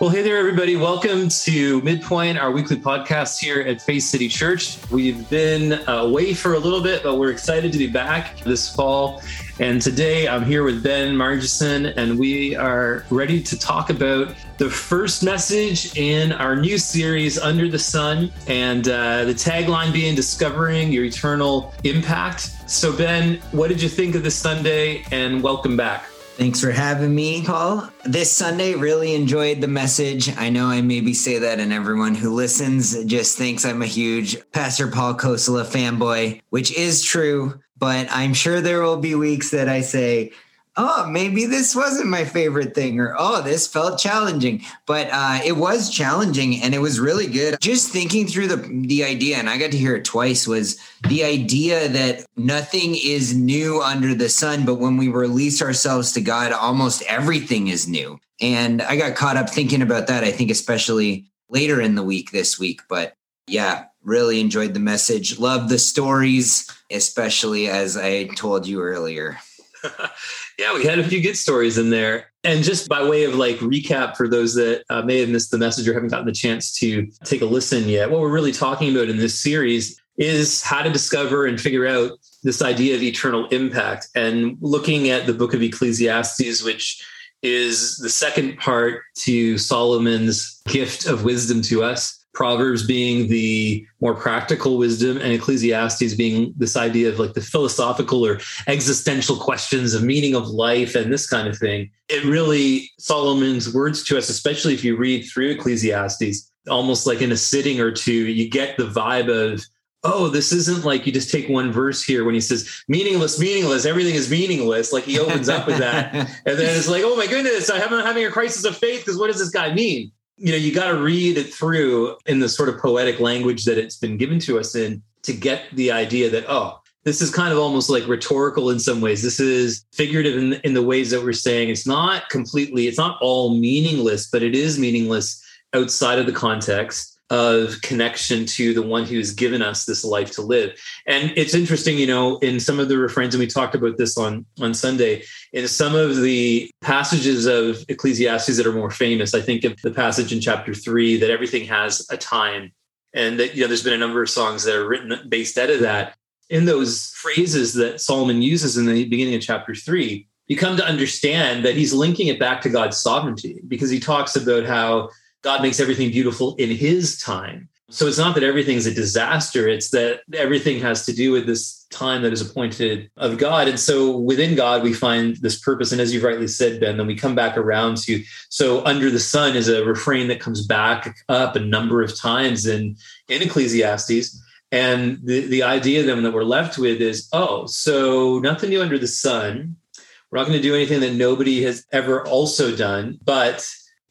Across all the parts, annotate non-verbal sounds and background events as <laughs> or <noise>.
Well, hey there, everybody. Welcome to Midpoint, our weekly podcast here at Faith City Church. We've been away for a little bit, but we're excited to be back this fall. And today I'm here with Ben Margeson, and we are ready to talk about the first message in our new series, Under the Sun, and uh, the tagline being Discovering Your Eternal Impact. So, Ben, what did you think of this Sunday? And welcome back. Thanks for having me, Paul. This Sunday, really enjoyed the message. I know I maybe say that, and everyone who listens just thinks I'm a huge Pastor Paul Khosla fanboy, which is true. But I'm sure there will be weeks that I say, oh, maybe this wasn't my favorite thing, or oh, this felt challenging. But uh, it was challenging and it was really good. Just thinking through the the idea, and I got to hear it twice, was the idea that nothing is new under the sun, but when we release ourselves to God, almost everything is new. And I got caught up thinking about that. I think especially later in the week this week, but yeah, really enjoyed the message. Love the stories, especially as I told you earlier. <laughs> yeah, we had a few good stories in there. And just by way of like recap for those that uh, may have missed the message or haven't gotten the chance to take a listen yet, what we're really talking about in this series is how to discover and figure out this idea of eternal impact and looking at the book of Ecclesiastes, which is the second part to Solomon's gift of wisdom to us. Proverbs being the more practical wisdom, and Ecclesiastes being this idea of like the philosophical or existential questions of meaning of life and this kind of thing. It really, Solomon's words to us, especially if you read through Ecclesiastes, almost like in a sitting or two, you get the vibe of, oh, this isn't like you just take one verse here when he says meaningless, meaningless, everything is meaningless. Like he opens up with that. <laughs> And then it's like, oh my goodness, I'm having a crisis of faith because what does this guy mean? You know, you got to read it through in the sort of poetic language that it's been given to us in to get the idea that, oh, this is kind of almost like rhetorical in some ways. This is figurative in, in the ways that we're saying it's not completely, it's not all meaningless, but it is meaningless outside of the context of connection to the one who's given us this life to live. And it's interesting, you know, in some of the refrains, and we talked about this on, on Sunday, in some of the passages of Ecclesiastes that are more famous, I think of the passage in chapter three that everything has a time. And that, you know, there's been a number of songs that are written based out of that. In those phrases that Solomon uses in the beginning of chapter three, you come to understand that he's linking it back to God's sovereignty because he talks about how God makes everything beautiful in his time. So it's not that everything's a disaster, it's that everything has to do with this time that is appointed of God. And so within God, we find this purpose. And as you've rightly said, Ben, then we come back around to so under the sun is a refrain that comes back up a number of times in, in Ecclesiastes. And the, the idea then that we're left with is, oh, so nothing new under the sun. We're not going to do anything that nobody has ever also done, but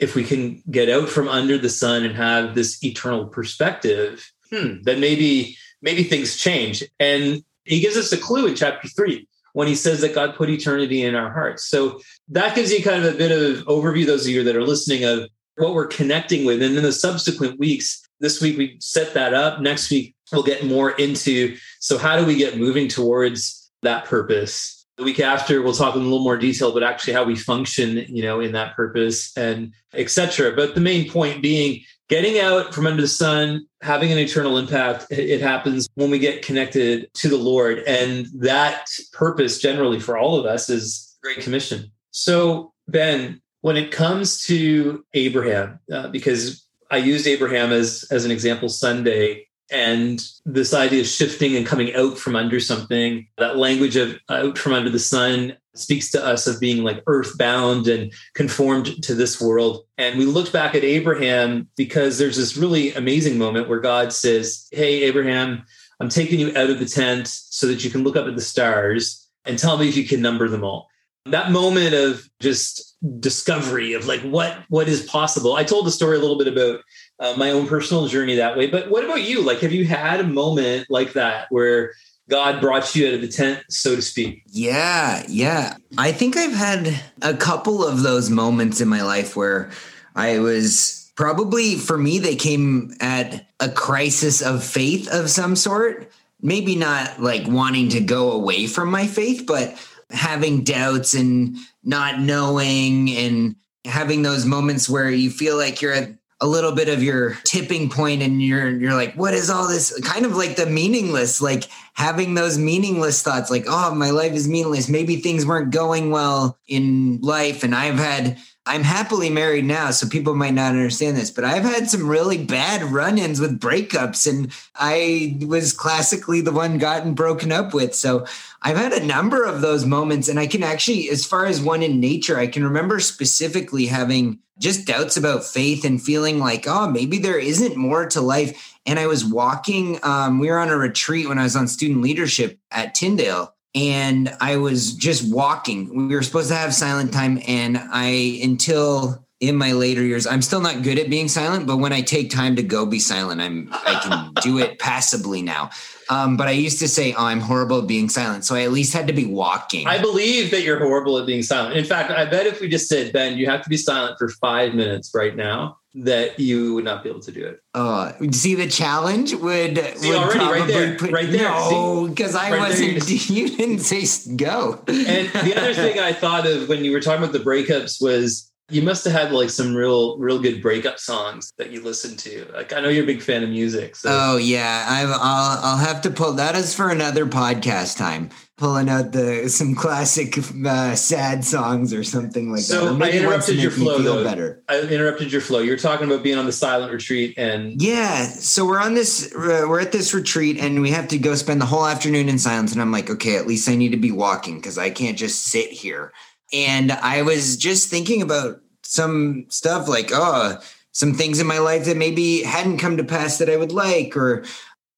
if we can get out from under the sun and have this eternal perspective, hmm, then maybe maybe things change. And he gives us a clue in chapter three when he says that God put eternity in our hearts. So that gives you kind of a bit of overview, those of you that are listening, of what we're connecting with. And in the subsequent weeks, this week we set that up. Next week, we'll get more into so how do we get moving towards that purpose the week after, we'll talk in a little more detail, but actually how we function, you know, in that purpose and etc. But the main point being getting out from under the sun, having an eternal impact. It happens when we get connected to the Lord. And that purpose generally for all of us is Great Commission. So, Ben, when it comes to Abraham, uh, because I used Abraham as, as an example Sunday, and this idea of shifting and coming out from under something that language of out from under the sun speaks to us of being like earthbound and conformed to this world. And we looked back at abraham because there's this really amazing moment where god says hey abraham i'm taking you out of the tent so that you can look up at the stars and tell me if you can number them all. That moment of just discovery of like what what is possible. I told the story a little bit about uh, my own personal journey that way. But what about you? Like, have you had a moment like that where God brought you out of the tent, so to speak? Yeah, yeah. I think I've had a couple of those moments in my life where I was probably, for me, they came at a crisis of faith of some sort. Maybe not like wanting to go away from my faith, but having doubts and not knowing and having those moments where you feel like you're at a little bit of your tipping point and you're you're like what is all this? Kind of like the meaningless like having those meaningless thoughts like oh my life is meaningless. Maybe things weren't going well in life and I've had I'm happily married now, so people might not understand this, but I've had some really bad run ins with breakups, and I was classically the one gotten broken up with. So I've had a number of those moments, and I can actually, as far as one in nature, I can remember specifically having just doubts about faith and feeling like, oh, maybe there isn't more to life. And I was walking, um, we were on a retreat when I was on student leadership at Tyndale and I was just walking. We were supposed to have silent time, and I until in my later years, I'm still not good at being silent. But when I take time to go be silent, I'm I can do it passably now. Um, but I used to say, "Oh, I'm horrible at being silent," so I at least had to be walking. I believe that you're horrible at being silent. In fact, I bet if we just said, "Ben, you have to be silent for five minutes right now," that you would not be able to do it. Uh, see the challenge would, see, would already right there, put, right there. No, because I right wasn't. There, you, <laughs> you didn't say go. and the other thing I thought of when you were talking about the breakups was you must have had like some real, real good breakup songs that you listened to. Like I know you're a big fan of music. So. Oh yeah, i will I'll have to pull that is for another podcast time pulling out the some classic uh, sad songs or something like so that. So I interrupted your flow. Though. Better. I interrupted your flow. You're talking about being on the silent retreat and yeah. So we're on this. Uh, we're at this retreat and we have to go spend the whole afternoon in silence. And I'm like, okay, at least I need to be walking because I can't just sit here. And I was just thinking about some stuff like, oh, some things in my life that maybe hadn't come to pass that I would like, or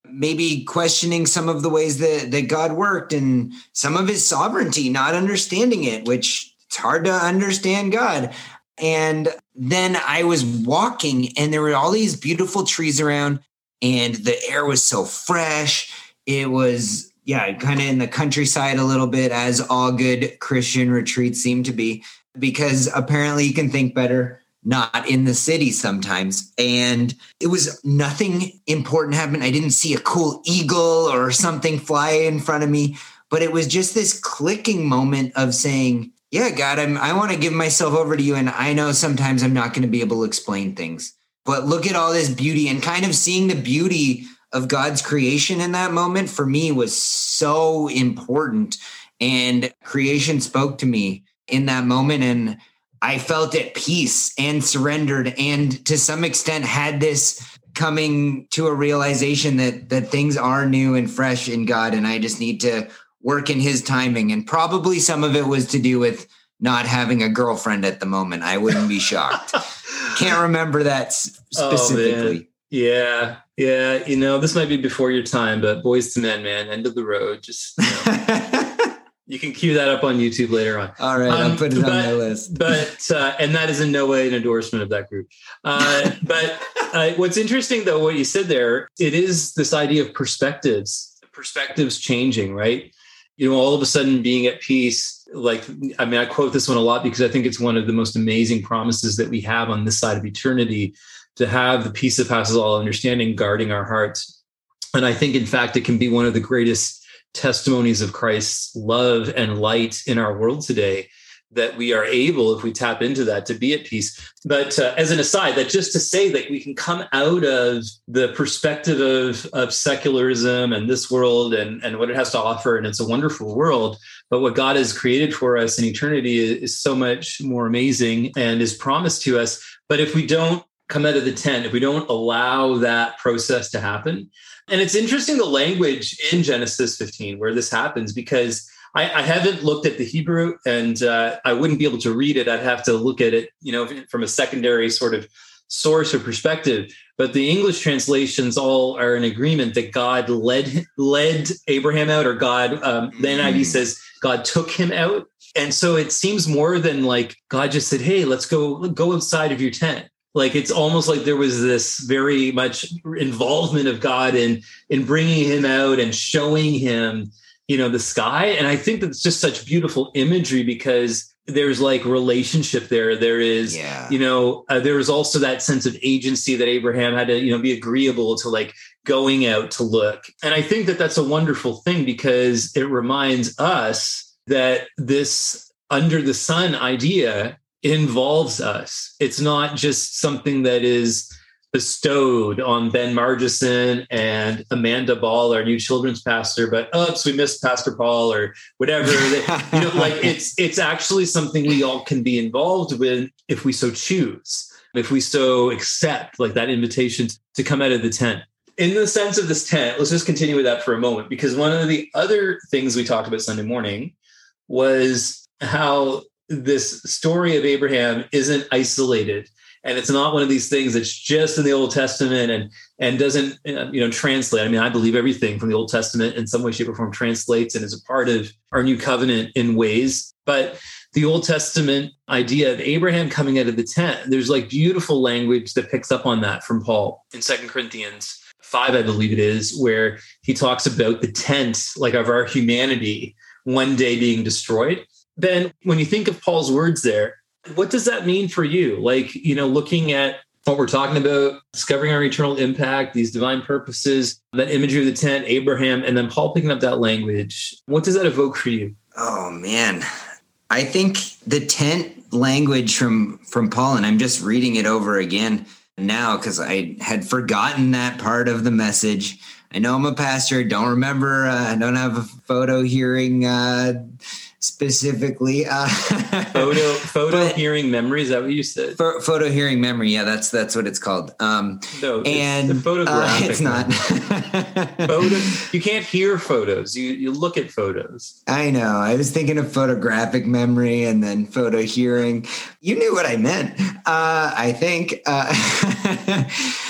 maybe questioning some of the ways that, that God worked and some of his sovereignty, not understanding it, which it's hard to understand God. And then I was walking and there were all these beautiful trees around and the air was so fresh. It was, yeah, kind of in the countryside a little bit, as all good Christian retreats seem to be, because apparently you can think better not in the city sometimes. And it was nothing important happened. I didn't see a cool eagle or something fly in front of me, but it was just this clicking moment of saying, yeah, God, I'm, I want to give myself over to you. And I know sometimes I'm not going to be able to explain things, but look at all this beauty and kind of seeing the beauty of God's creation in that moment for me was so important. And creation spoke to me in that moment. And I felt at peace and surrendered and to some extent had this coming to a realization that that things are new and fresh in God and I just need to work in his timing and probably some of it was to do with not having a girlfriend at the moment. I wouldn't be shocked. <laughs> Can't remember that oh, specifically. Oh, yeah. Yeah, you know, this might be before your time, but Boyz II Men, man, end of the road. Just you know. <laughs> You can cue that up on YouTube later on. All right, um, I'll put it but, on my list. but uh, and that is in no way an endorsement of that group. Uh, <laughs> but uh, what's interesting, though, what you said there, it is this idea of perspectives, perspectives changing, right? You know, all of a sudden being at peace. Like, I mean, I quote this one a lot because I think it's one of the most amazing promises that we have on this side of eternity to have the peace that passes all understanding guarding our hearts. And I think, in fact, it can be one of the greatest testimonies of Christ's love and light in our world today that we are able, if we tap into that, to be at peace. But uh, as an aside, that just to say that we can come out of the perspective of, of secularism and this world and, and what it has to offer, and it's a wonderful world. But what God has created for us in eternity is, is so much more amazing and is promised to us. But if we don't come out of the tent, if we don't allow that process to happen, and it's interesting the language in Genesis 15 where this happens because I, I haven't looked at the Hebrew and uh, I wouldn't be able to read it. I'd have to look at it, you know, from a secondary sort of source or perspective. But the English translations all are in agreement that God led led Abraham out, or God. Um, the NIV mm. says God took him out, and so it seems more than like God just said, "Hey, let's go go outside of your tent." Like it's almost like there was this very much involvement of god in in bringing him out and showing him you know the sky. And i think that's just such beautiful imagery because there's like relationship there. There is yeah. you know uh, there was also that sense of agency that abraham had to you know be agreeable to like going out to look. And i think that that's a wonderful thing because it reminds us that this under the sun idea involves us. It's not just something that is bestowed on Ben Margeson and Amanda Ball, our new children's pastor, but oops, we missed Pastor Paul or whatever. <laughs> you know, like it's it's actually something we all can be involved with if we so choose, if we so accept like that invitation to come out of the tent. In the sense of this tent, let's just continue with that for a moment, because one of the other things we talked about Sunday morning was how this story of Abraham isn't isolated and it's not one of these things that's just in the Old Testament and and doesn't uh, you know translate. I mean, I believe everything from the Old Testament in some way, shape, or form translates and is a part of our new covenant in ways. But the Old Testament idea of Abraham coming out of the tent, there's like beautiful language that picks up on that from Paul in Second Corinthians five, I believe it is, where he talks about the tent, like of our humanity, one day being destroyed. Ben, when you think of Paul's words there, what does that mean for you? Like, you know, looking at what we're talking about, discovering our eternal impact, these divine purposes, that imagery of the tent, Abraham, and then Paul picking up that language. What does that evoke for you? Oh man. I think the tent language from from Paul, and I'm just reading it over again now because I had forgotten that part of the message. I know I'm a pastor. Don't remember. Uh, I don't have a photo hearing uh, specifically. Uh, photo <laughs> photo hearing memory is that what you said? photo hearing memory. Yeah, that's that's what it's called. Um, no, and it's, uh, <laughs> it's not. photo. You can't hear photos. You you look at photos. I know. I was thinking of photographic memory and then photo hearing. You knew what I meant. Uh, I think. Uh,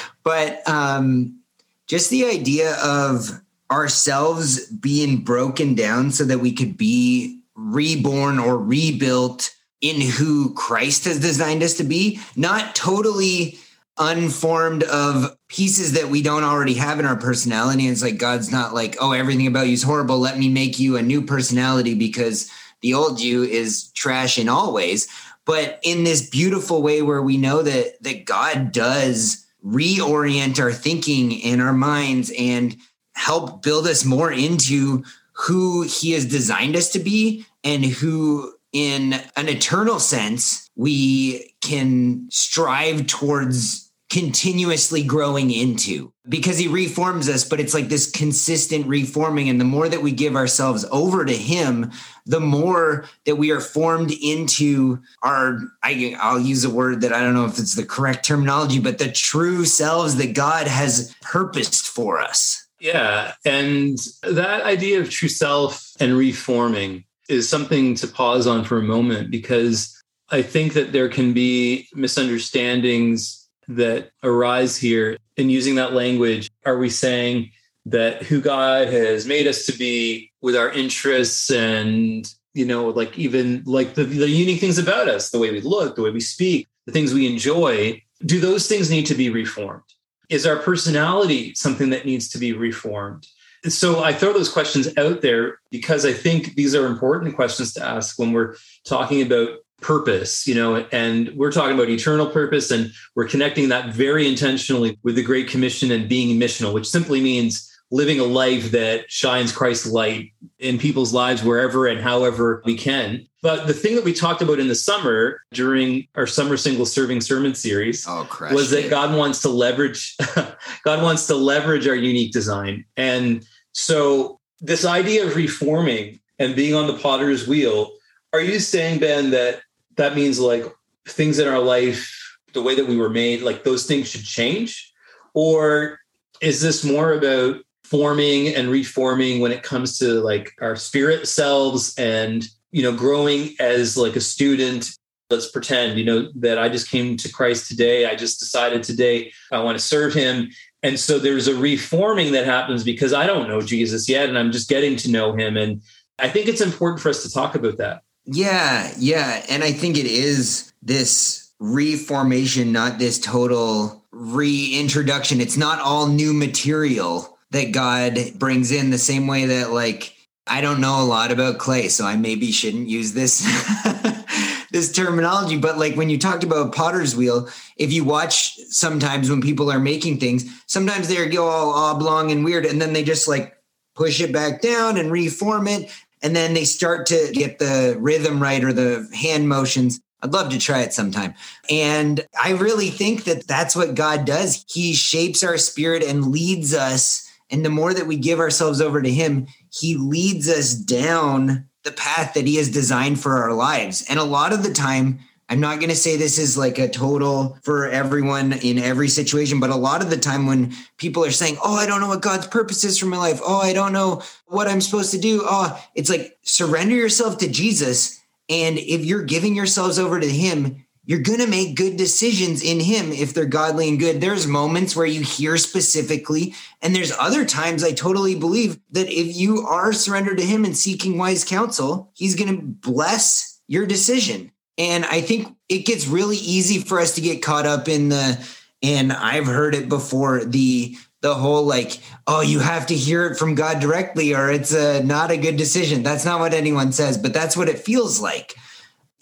<laughs> but um, just the idea of ourselves being broken down so that we could be reborn or rebuilt in who Christ has designed us to be, not totally unformed of pieces that we don't already have in our personality. And it's like God's not like, oh, everything about you is horrible. Let me make you a new personality because the old you is trash in all ways. But in this beautiful way where we know that that God does reorient our thinking and our minds and help build us more into who he has designed us to be and who in an eternal sense we can strive towards continuously growing into. Because he reforms us but it's like this consistent reforming. And the more that we give ourselves over to him the more that we are formed into our I, i'll use a word that i don't know if it's the correct terminology but the true selves that god has purposed for us yeah. And that idea of true self and reforming is something to pause on for a moment because I think that there can be misunderstandings that arise here in using that language. Are we saying that who God has made us to be with our interests and, you know, like even like the, the unique things about us, the way we look, the way we speak, the things we enjoy, do those things need to be reformed? Is our personality something that needs to be reformed? So I throw those questions out there because I think these are important questions to ask when we're talking about purpose, you know, and we're talking about eternal purpose and we're connecting that very intentionally with the Great Commission and being missional, which simply means living a life that shines Christ's light in people's lives wherever and however we can. But the thing that we talked about in the summer during our summer single serving sermon series oh, was that God wants to leverage <laughs> God wants to leverage our unique design. And so this idea of reforming and being on the potter's wheel, are you saying Ben that that means like things in our life the way that we were made like those things should change or is this more about forming and reforming when it comes to like our spirit selves and you know growing as like a student. Let's pretend you know that i just came to christ today. I just decided today i want to serve him. And so there's a reforming that happens because i don't know jesus yet and i'm just getting to know him. And i think it's important for us to talk about that. Yeah yeah. And i think it is this reformation not this total reintroduction. It's not all new material that God brings in the same way that like I don't know a lot about clay, so I maybe shouldn't use this <laughs> this terminology. But like when you talked about potter's wheel, if you watch sometimes when people are making things, sometimes they go all oblong and weird, and then they just like push it back down and reform it, and then they start to get the rhythm right or the hand motions I'd love to try it sometime. And I really think that that's what God does. He shapes our spirit and leads us. And the more that we give ourselves over to Him, He leads us down the path that He has designed for our lives. And a lot of the time, I'm not going to say this is like a total for everyone in every situation, but a lot of the time when people are saying, Oh, I don't know what God's purpose is for my life. Oh, I don't know what I'm supposed to do. Oh, it's like surrender yourself to Jesus. And if you're giving yourselves over to Him, you're going to make good decisions in Him if they're godly and good. There's moments where you hear specifically, and there's other times I totally believe that if you are surrendered to Him and seeking wise counsel, He's going to bless your decision. And I think it gets really easy for us to get caught up in the, and I've heard it before, the the whole like, oh, you have to hear it from God directly, or it's a, not a good decision. That's not what anyone says, but that's what it feels like.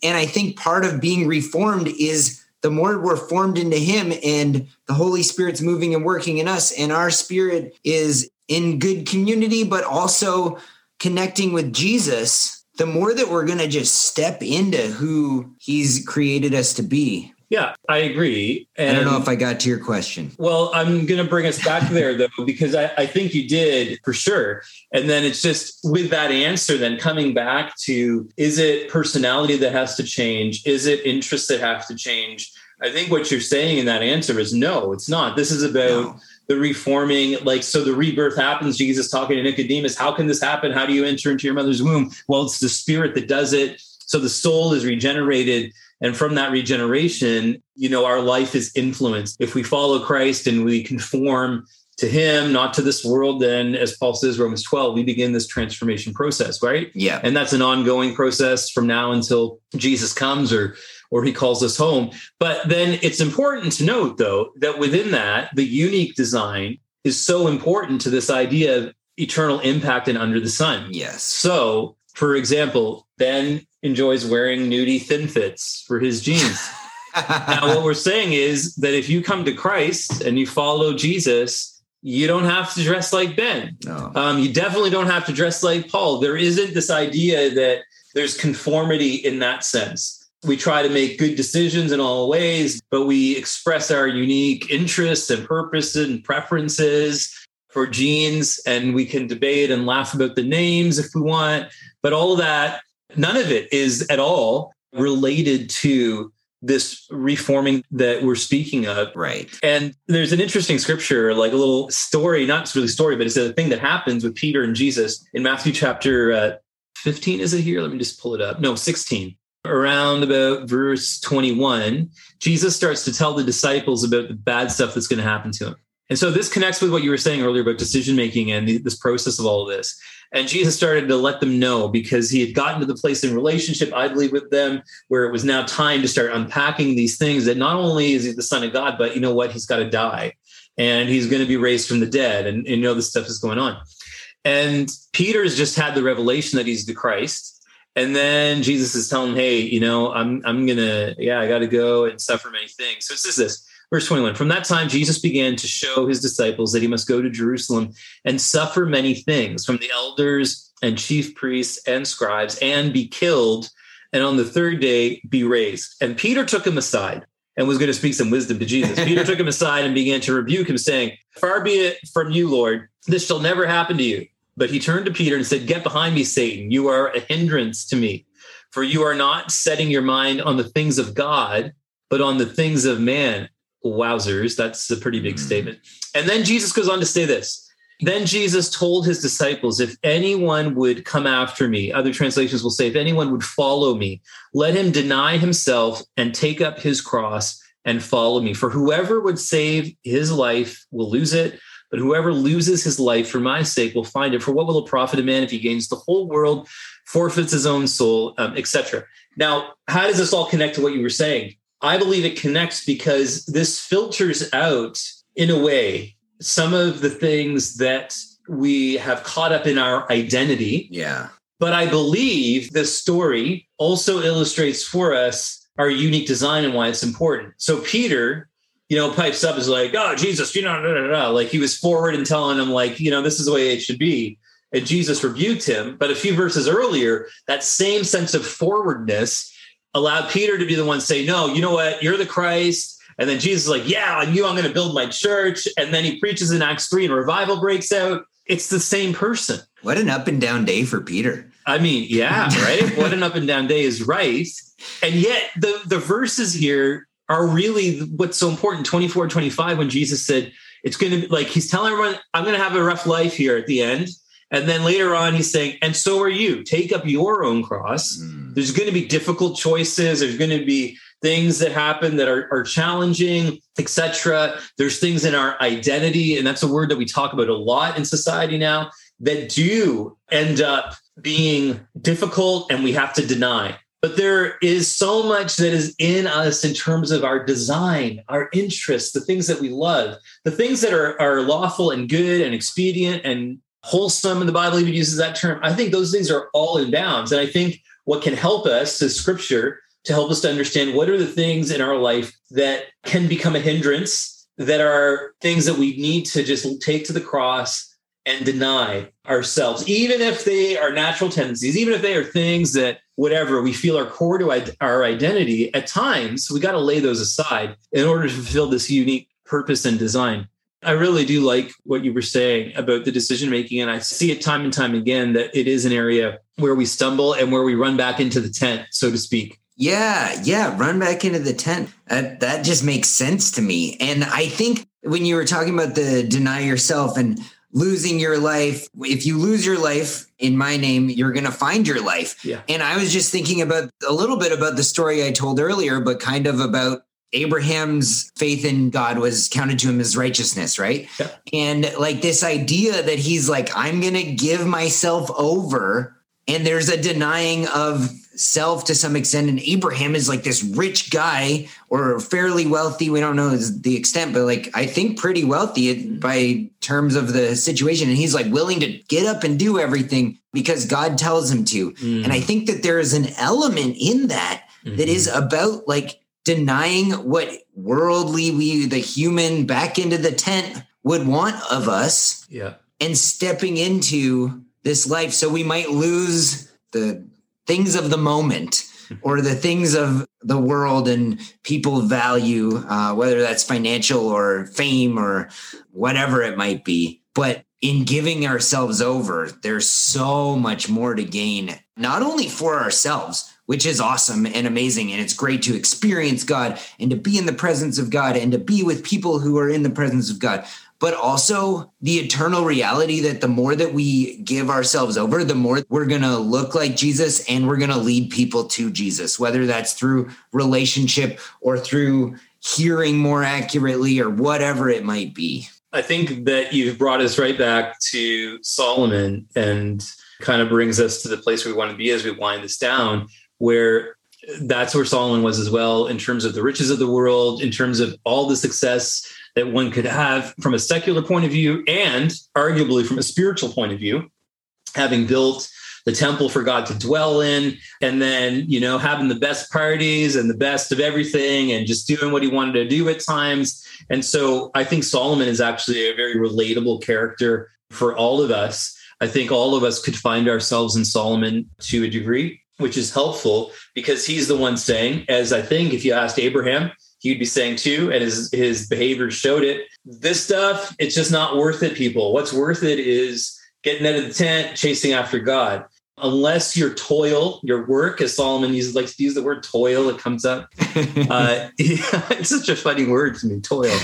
And I think part of being reformed is the more we're formed into Him and the Holy Spirit's moving and working in us, and our spirit is in good community, but also connecting with Jesus the more that we're going to just step into who he's created us to be. Yeah, I agree. And I don't know if I got to your question. Well, I'm going to bring us back there, though, because I, I, think you did for sure. And then it's just with that answer, then coming back to is it personality that has to change? Is it interests that have to change? I think what you're saying in that answer is no, it's not. This is about. No the reforming, like, so the rebirth happens. Jesus talking to Nicodemus, how can this happen? How do you enter into your mother's womb? Well, it's the spirit that does it. So the soul is regenerated. And from that regeneration, you know, our life is influenced. If we follow Christ and we conform to him, not to this world, then as Paul says, Romans 12, we begin this transformation process, right? Yeah. And that's an ongoing process from now until Jesus comes or or he calls us home. But then it's important to note, though, that within that, the unique design is so important to this idea of eternal impact and under the sun. Yes. So, for example, Ben enjoys wearing nudie thin fits for his jeans. <laughs> now, what we're saying is that if you come to Christ and you follow Jesus, you don't have to dress like Ben. No. Um, you definitely don't have to dress like Paul. There isn't this idea that there's conformity in that sense we try to make good decisions in all ways, but we express our unique interests and purposes and preferences for jeans, and we can debate and laugh about the names if we want. But all of that, none of it is at all related to this reforming that we're speaking of. Right. And there's an interesting scripture, like a little story, not really story, but it's a thing that happens with Peter and Jesus in Matthew chapter uh, 15. Is it here? Let me just pull it up. No, 16 around about verse 21, Jesus starts to tell the disciples about the bad stuff that's going to happen to him. And so this connects with what you were saying earlier about decision making and the, this process of all of this. And Jesus started to let them know because he had gotten to the place in relationship, I believe, with them where it was now time to start unpacking these things that not only is he the son of God, but you know what? He's got to die and he's going to be raised from the dead. And, you know, this stuff is going on. And Peter's just had the revelation that he's the Christ and then Jesus is telling him, hey, you know, I'm I'm gonna, yeah, I gotta go and suffer many things. So it says this, verse 21. From that time, Jesus began to show his disciples that he must go to Jerusalem and suffer many things from the elders and chief priests and scribes and be killed, and on the third day be raised. And Peter took him aside and was going to speak some wisdom to Jesus. <laughs> Peter took him aside and began to rebuke him, saying, Far be it from you, Lord, this shall never happen to you. But he turned to Peter and said, Get behind me, Satan. You are a hindrance to me, for you are not setting your mind on the things of God, but on the things of man. Wowzers, that's a pretty big mm. statement. And then Jesus goes on to say this. Then Jesus told his disciples, If anyone would come after me, other translations will say, If anyone would follow me, let him deny himself and take up his cross and follow me. For whoever would save his life will lose it but whoever loses his life for my sake will find it. For what will it profit a man if he gains the whole world, forfeits his own soul, um, etc. Now, how does this all connect to what you were saying? I believe it connects because this filters out, in a way, some of the things that we have caught up in our identity. Yeah. But I believe this story also illustrates for us our unique design and why it's important. So Peter you know, pipes up is like, oh, Jesus, you know, da, da, da. like he was forward and telling him, like, you know, this is the way it should be. And Jesus rebuked him. But a few verses earlier, that same sense of forwardness allowed Peter to be the one to say, no, you know what? You're the Christ. And then Jesus is like, yeah, on you, I'm going to build my church. And then he preaches in Acts 3 and revival breaks out. It's the same person. What an up and down day for Peter. I mean, yeah, right? what an up and down day is right. And yet the, the verses here are really what's so important 24, 25, when Jesus said, it's going to be like, he's telling everyone, I'm going to have a rough life here at the end. And then later on, he's saying, and so are you. Take up your own cross. Mm. There's going to be difficult choices. There's going to be things that happen that are, are challenging, etc. There's things in our identity, and that's a word that we talk about a lot in society now that do end up being difficult and we have to deny. But there is so much that is in us in terms of our design, our interests, the things that we love, the things that are, are lawful and good and expedient and wholesome. And the Bible even uses that term. I think those things are all in bounds. And I think what can help us is scripture to help us to understand what are the things in our life that can become a hindrance, that are things that we need to just take to the cross and deny ourselves, even if they are natural tendencies, even if they are things that whatever we feel are core to our identity, at times we got to lay those aside in order to fulfill this unique purpose and design. I really do like what you were saying about the decision making. And I see it time and time again that it is an area where we stumble and where we run back into the tent, so to speak. Yeah, yeah, run back into the tent. That that just makes sense to me. And I think when you were talking about the deny yourself and losing your life, if you lose your life in my name, you're going to find your life. Yeah. And I was just thinking about a little bit about the story I told earlier, but kind of about Abraham's faith in God was counted to him as righteousness, right? Yeah. And like this idea that he's like, I'm going to give myself over. And there's a denying of self to some extent. And Abraham is like this rich guy or fairly wealthy. We don't know the extent, but like I think pretty wealthy by terms of the situation. And he's like willing to get up and do everything because God tells him to. Mm. And I think that there is an element in that mm-hmm. that is about like denying what worldly we, the human back into the tent would want of us. Yeah. And stepping into this life. So we might lose the things of the moment <laughs> or the things of the world and people value, uh, whether that's financial or fame or whatever it might be. But in giving ourselves over, there's so much more to gain, not only for ourselves, which is awesome and amazing. And it's great to experience God and to be in the presence of God and to be with people who are in the presence of God but also the eternal reality that the more that we give ourselves over, the more we're going to look like Jesus and we're going to lead people to Jesus, whether that's through relationship or through hearing more accurately or whatever it might be. I think that you've brought us right back to Solomon and kind of brings us to the place we want to be as we wind this down, where that's where Solomon was as well, in terms of the riches of the world, in terms of all the success that one could have from a secular point of view and arguably from a spiritual point of view, having built the temple for God to dwell in, and then, you know, having the best parties and the best of everything and just doing what he wanted to do at times. And so I think Solomon is actually a very relatable character for all of us. I think all of us could find ourselves in Solomon to a degree, which is helpful because he's the one saying, as I think if you asked Abraham, he'd be saying too, and his his behavior showed it. This stuff, it's just not worth it, people. What's worth it is getting out of the tent, chasing after God. Unless your toil, your work, as Solomon uses likes to use the word toil, it comes up. <laughs> uh, <laughs> it's such a funny word to me, toil.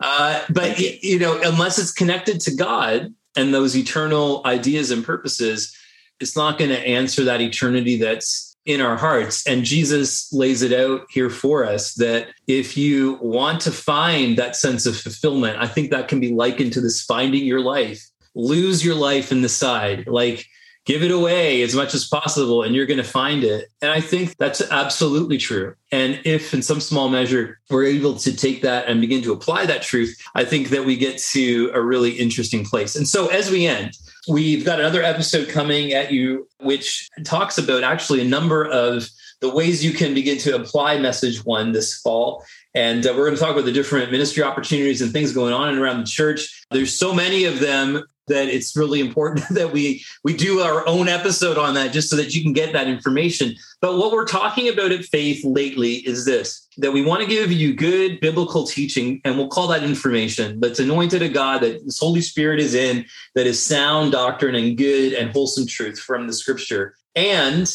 Uh, but you know, unless it's connected to God and those eternal ideas and purposes, it's not going to answer that eternity that's in our hearts. And Jesus lays it out here for us that if you want to find that sense of fulfillment, I think that can be likened to this finding your life, lose your life in the side. Like give it away as much as possible and you're going to find it. And I think that's absolutely true. And if in some small measure we're able to take that and begin to apply that truth, I think that we get to a really interesting place. And so as we end, we've got another episode coming at you, which talks about actually a number of the ways you can begin to apply message one this fall. And uh, we're going to talk about the different ministry opportunities and things going on and around the church. There's so many of them that it's really important <laughs> that we we do our own episode on that just so that you can get that information. But what we're talking about at Faith lately is this that we want to give you good biblical teaching, and we'll call that information that's anointed of God, that this Holy Spirit is in, that is sound doctrine and good and wholesome truth from the scripture. And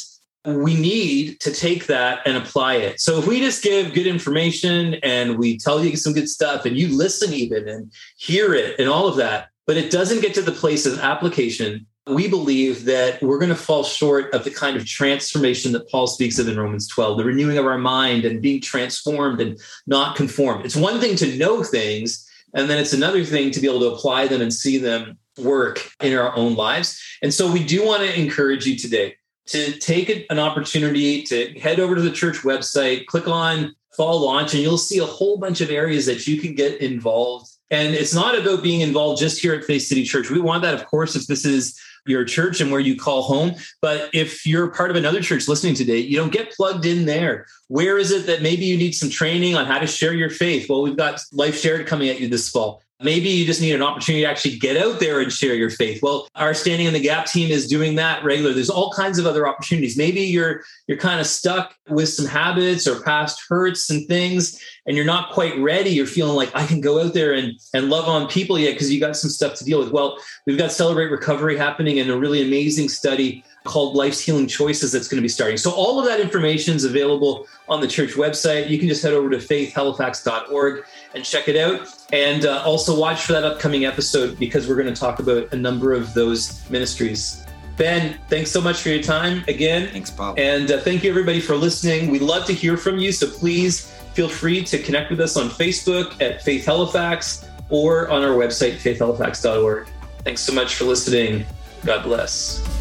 we need to take that and apply it. So if we just give good information and we tell you some good stuff and you listen even and hear it and all of that, but it doesn't get to the place of application, we believe that we're going to fall short of the kind of transformation that Paul speaks of in Romans 12, the renewing of our mind and being transformed and not conformed. It's one thing to know things, and then it's another thing to be able to apply them and see them work in our own lives. And so we do want to encourage you today to take an opportunity to head over to the church website, click on fall launch, and you'll see a whole bunch of areas that you can get involved. And it's not about being involved just here at Faith City Church. We want that, of course, if this is your church and where you call home. But if you're part of another church listening today, you don't get plugged in there. Where is it that maybe you need some training on how to share your faith? Well, we've got Life Shared coming at you this fall. Maybe you just need an opportunity to actually get out there and share your faith. Well, our Standing in the Gap team is doing that regularly. There's all kinds of other opportunities. Maybe you're you're kind of stuck with some habits or past hurts and things, and you're not quite ready. You're feeling like I can go out there and and love on people yet because you got some stuff to deal with. Well, we've got Celebrate Recovery happening and a really amazing study called Life's Healing Choices that's going to be starting. So all of that information is available on the church website. You can just head over to faithhalifax.org and check it out. And uh, also watch for that upcoming episode because we're going to talk about a number of those ministries. Ben, thanks so much for your time again. Thanks, Paul. And uh, thank you, everybody, for listening. We'd love to hear from you. So please feel free to connect with us on Facebook at Faith Halifax or on our website, faithhalifax.org. Thanks so much for listening. God bless.